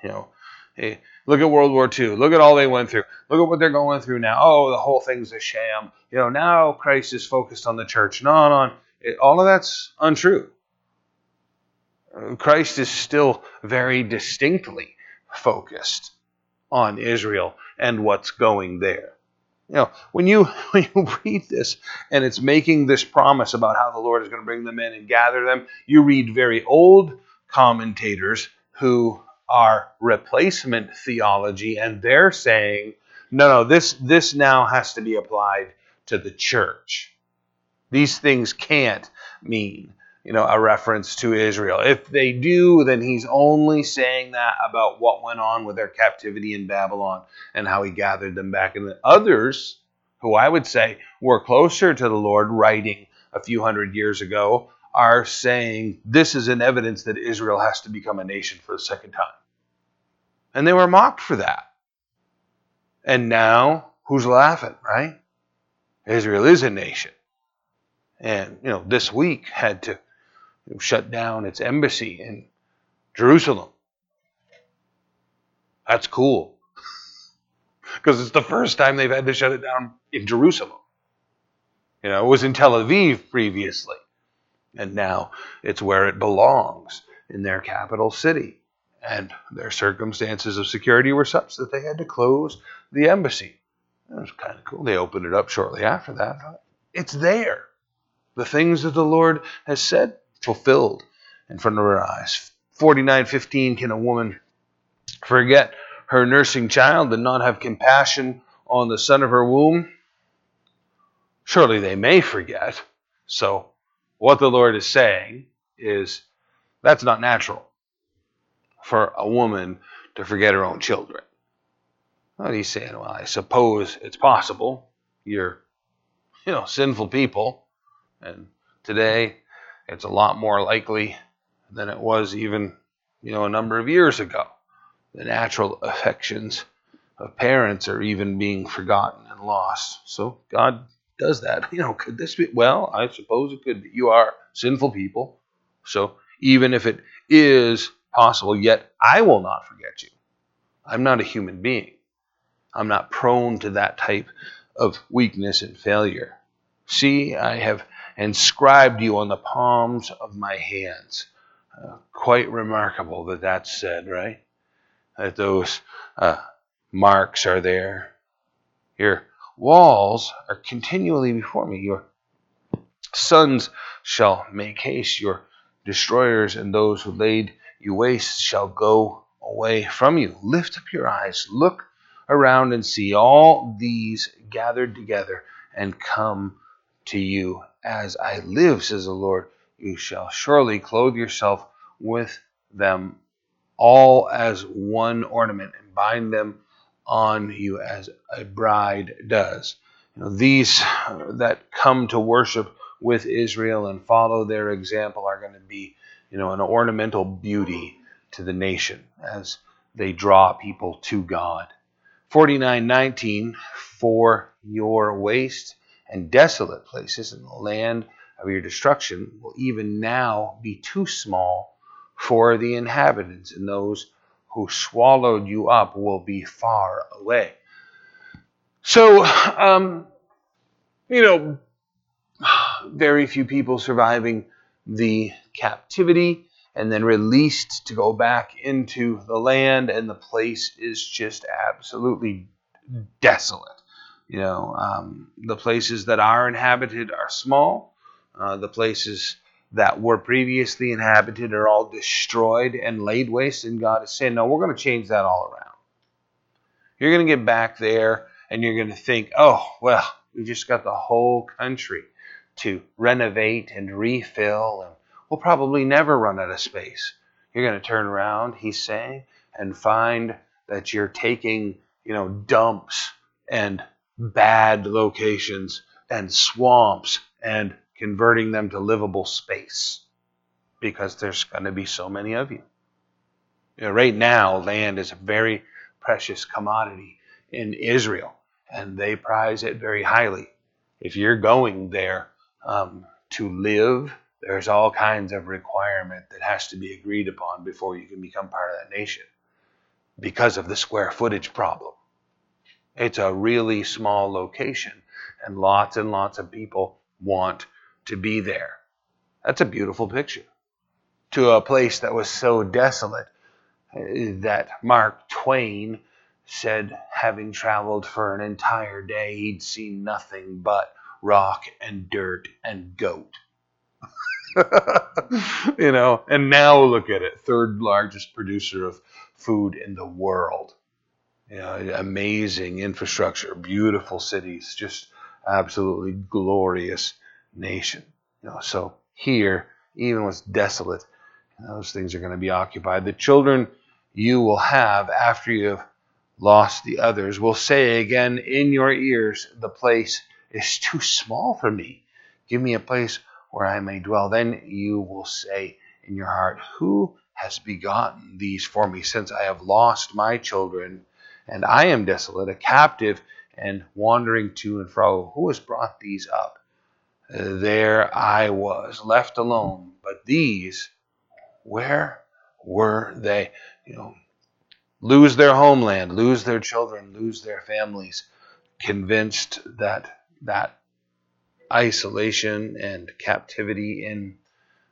You know, hey, look at World War II. Look at all they went through. Look at what they're going through now. Oh, the whole thing's a sham. You know, now Christ is focused on the church. No, no, it, all of that's untrue. Christ is still very distinctly focused on Israel and what's going there. You know, when you when you read this and it's making this promise about how the Lord is going to bring them in and gather them, you read very old commentators who are replacement theology, and they're saying, no, no, this this now has to be applied to the church. These things can't mean, you know, a reference to Israel. If they do, then he's only saying that about what went on with their captivity in Babylon and how he gathered them back. And the others, who I would say were closer to the Lord, writing a few hundred years ago, are saying this is an evidence that Israel has to become a nation for the second time. And they were mocked for that. And now, who's laughing, right? Israel is a nation. And, you know, this week had to shut down its embassy in Jerusalem. That's cool. Because it's the first time they've had to shut it down in Jerusalem. You know, it was in Tel Aviv previously. And now it's where it belongs in their capital city. And their circumstances of security were such that they had to close the embassy. It was kind of cool. They opened it up shortly after that. It's there. The things that the Lord has said fulfilled in front of her eyes. 49:15 Can a woman forget her nursing child and not have compassion on the son of her womb? Surely they may forget. So what the Lord is saying is that's not natural for a woman to forget her own children. Well, he's saying, well, I suppose it's possible. You're, you know, sinful people. And today, it's a lot more likely than it was even, you know, a number of years ago. The natural affections of parents are even being forgotten and lost. So God does that. You know, could this be? Well, I suppose it could be. You are sinful people. So even if it is possible, yet I will not forget you. I'm not a human being. I'm not prone to that type of weakness and failure. See, I have inscribed you on the palms of my hands. Uh, quite remarkable that that's said, right? That those uh, marks are there. Your walls are continually before me. Your sons shall make haste. Your destroyers and those who laid you waste shall go away from you. Lift up your eyes, look around and see all these gathered together and come to you. As I live, says the Lord, you shall surely clothe yourself with them all as one ornament and bind them on you as a bride does. You know, these that come to worship with Israel and follow their example are going to be, you know, an ornamental beauty to the nation as they draw people to God. 49:19 for your waste and desolate places in the land of your destruction will even now be too small for the inhabitants and those who swallowed you up will be far away. So, um, you know, very few people surviving the captivity and then released to go back into the land, and the place is just absolutely desolate. You know, um, the places that are inhabited are small. Uh, the places that were previously inhabited are all destroyed and laid waste, and God is saying, No, we're going to change that all around. You're going to get back there, and you're going to think, Oh, well, we just got the whole country to renovate and refill and we'll probably never run out of space. You're going to turn around, he's saying, and find that you're taking, you know, dumps and bad locations and swamps and converting them to livable space because there's going to be so many of you. you know, right now, land is a very precious commodity in Israel, and they prize it very highly. If you're going there um, to live there's all kinds of requirement that has to be agreed upon before you can become part of that nation because of the square footage problem. It's a really small location, and lots and lots of people want to be there. That's a beautiful picture. To a place that was so desolate uh, that Mark Twain said, having traveled for an entire day, he'd seen nothing but rock and dirt and goat. you know, and now look at it, third largest producer of food in the world. You know, amazing infrastructure, beautiful cities, just absolutely glorious nation. You know, so here, even what's desolate, those things are going to be occupied. The children you will have after you have lost the others will say again in your ears, The place is too small for me. Give me a place where I may dwell. Then you will say in your heart, Who has begotten these for me, since I have lost my children, and I am desolate, a captive, and wandering to and fro? Who has brought these up? There I was, left alone, but these, where were they? You know, lose their homeland, lose their children, lose their families, convinced that that isolation and captivity in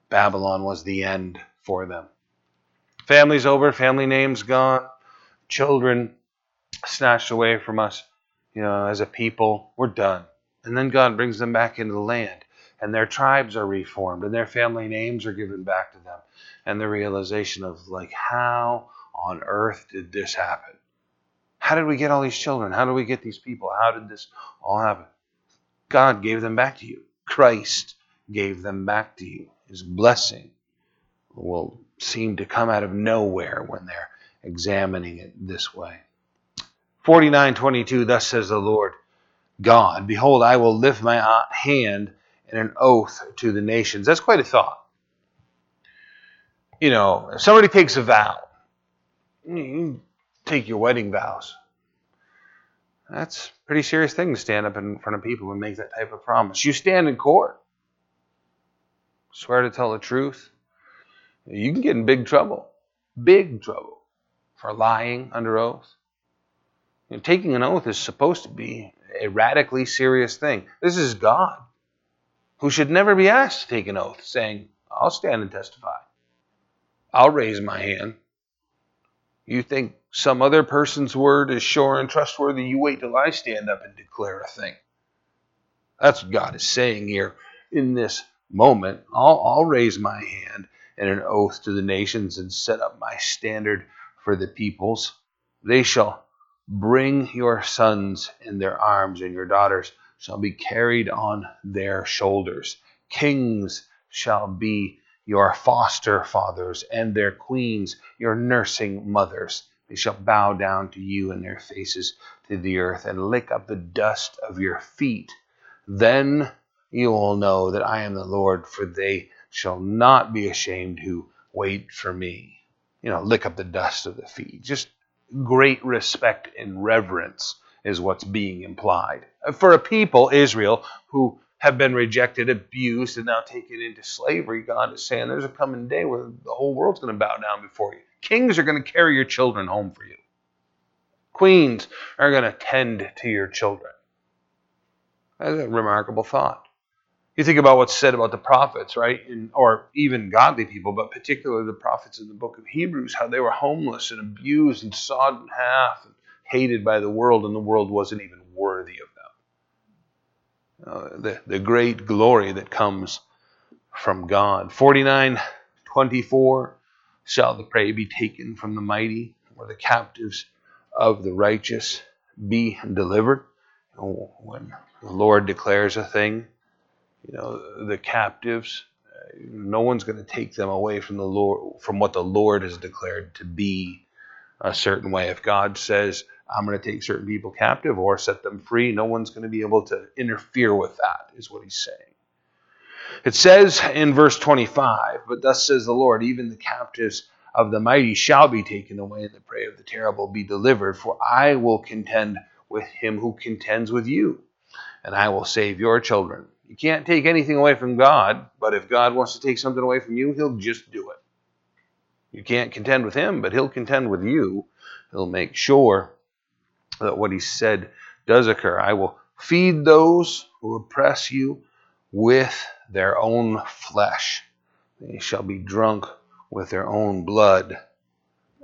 Babylon was the end for them. Families over, family names gone, children snatched away from us, you know, as a people, we're done. And then God brings them back into the land, and their tribes are reformed, and their family names are given back to them. And the realization of, like, how on earth did this happen? How did we get all these children? How did we get these people? How did this all happen? God gave them back to you. Christ gave them back to you. His blessing will seem to come out of nowhere when they're examining it this way. 49:22 Thus says the Lord God, behold I will lift my uh, hand in an oath to the nations. That's quite a thought. You know, if somebody takes a vow, you take your wedding vows. That's a pretty serious thing to stand up in front of people and make that type of promise. You stand in court, swear to tell the truth. You can get in big trouble, big trouble, for lying under oath. Taking an oath is supposed to be a radically serious thing. This is God, who should never be asked to take an oath, saying, I'll stand and testify. I'll raise my hand. You think some other person's word is sure and trustworthy, you wait till I stand up and declare a thing. That's what God is saying here in this moment. I'll, I'll raise my hand in an oath to the nations and set up my standard for the peoples. They shall bring your sons in their arms, and your daughters shall be carried on their shoulders. Kings shall be your foster fathers, and their queens your nursing mothers. They shall bow down to you in their faces to the earth and lick up the dust of your feet. Then you will know that I am the Lord, for they shall not be ashamed who wait for me. You know, lick up the dust of the feet. Just great respect and reverence is what's being implied. For a people, Israel, who have been rejected, abused, and now taken into slavery, God is saying there's a coming day where the whole world's going to bow down before you. Kings are going to carry your children home for you. Queens are going to tend to your children. That's a remarkable thought. You think about what's said about the prophets, right? In, or even godly people, but particularly the prophets in the book of Hebrews, how they were homeless and abused and sawed in half and hated by the world, and the world wasn't even worthy of uh, the, the great glory that comes from God. 49 24 Shall the prey be taken from the mighty, or the captives of the righteous be delivered? When the Lord declares a thing, you know, the captives, no one's going to take them away from the Lord, from what the Lord has declared to be a certain way. If God says, I'm going to take certain people captive or set them free. No one's going to be able to interfere with that, is what he's saying. It says in verse 25, But thus says the Lord, even the captives of the mighty shall be taken away, and the prey of the terrible be delivered. For I will contend with him who contends with you, and I will save your children. You can't take anything away from God, but if God wants to take something away from you, he'll just do it. You can't contend with him, but he'll contend with you. He'll make sure that what he said does occur. I will feed those who oppress you with their own flesh. They shall be drunk with their own blood,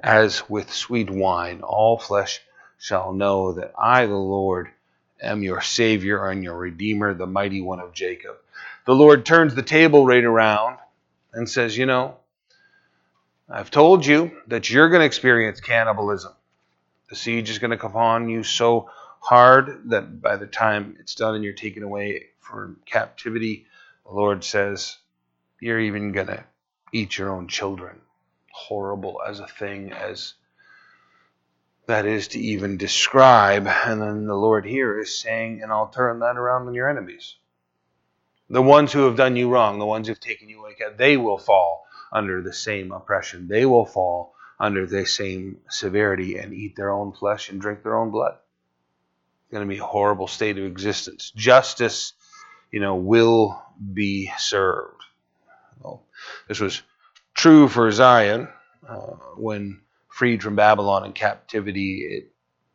as with sweet wine. All flesh shall know that I, the Lord, am your Savior and your Redeemer, the mighty one of Jacob. The Lord turns the table right around and says, You know, I've told you that you're going to experience cannibalism. The siege is going to come on you so hard that by the time it's done and you're taken away from captivity, the Lord says, you're even going to eat your own children. Horrible as a thing as that is to even describe. And then the Lord here is saying, and I'll turn that around on your enemies. The ones who have done you wrong, the ones who've taken you away, they will fall under the same oppression. They will fall under the same severity and eat their own flesh and drink their own blood. It's going to be a horrible state of existence. Justice, you know, will be served. Well, this was true for Zion uh, when freed from Babylon and captivity. It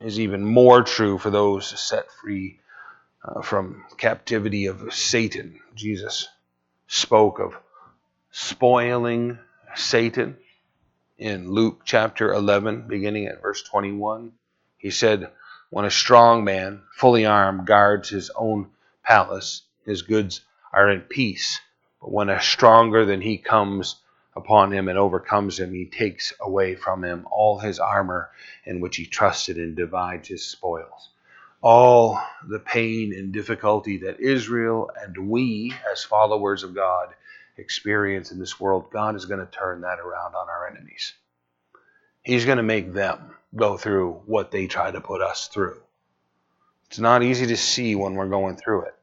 is even more true for those set free uh, from captivity of Satan. Jesus spoke of spoiling Satan in Luke chapter 11, beginning at verse 21. He said, When a strong man, fully armed, guards his own palace, his goods are in peace. But when a stronger than he comes upon him and overcomes him, he takes away from him all his armor in which he trusted and divides his spoils. All the pain and difficulty that Israel and we, as followers of God, experience in this world, God is going to turn that around on our enemies. He's going to make them go through what they try to put us through. It's not easy to see when we're going through it.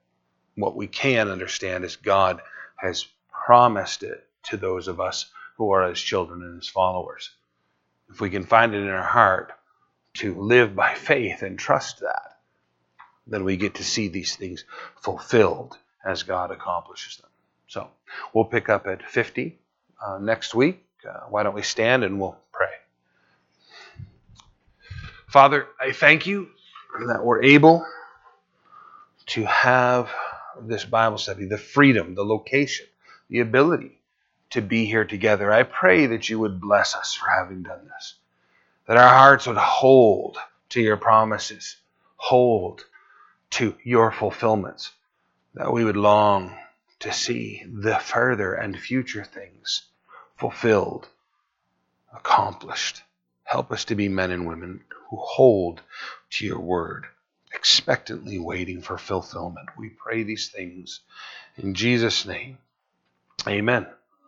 What we can understand is God has promised it to those of us who are his children and his followers. If we can find it in our heart to live by faith and trust that, then we get to see these things fulfilled as God accomplishes them. So we'll pick up at 50 uh, next week. Uh, why don't we stand and we'll pray? Father, I thank you that we're able to have this Bible study, the freedom, the location, the ability to be here together. I pray that you would bless us for having done this, that our hearts would hold to your promises, hold to your fulfillments, that we would long to see the further and future things fulfilled, accomplished. Help us to be men and women who hold to your word, expectantly waiting for fulfillment. We pray these things in Jesus' name. Amen.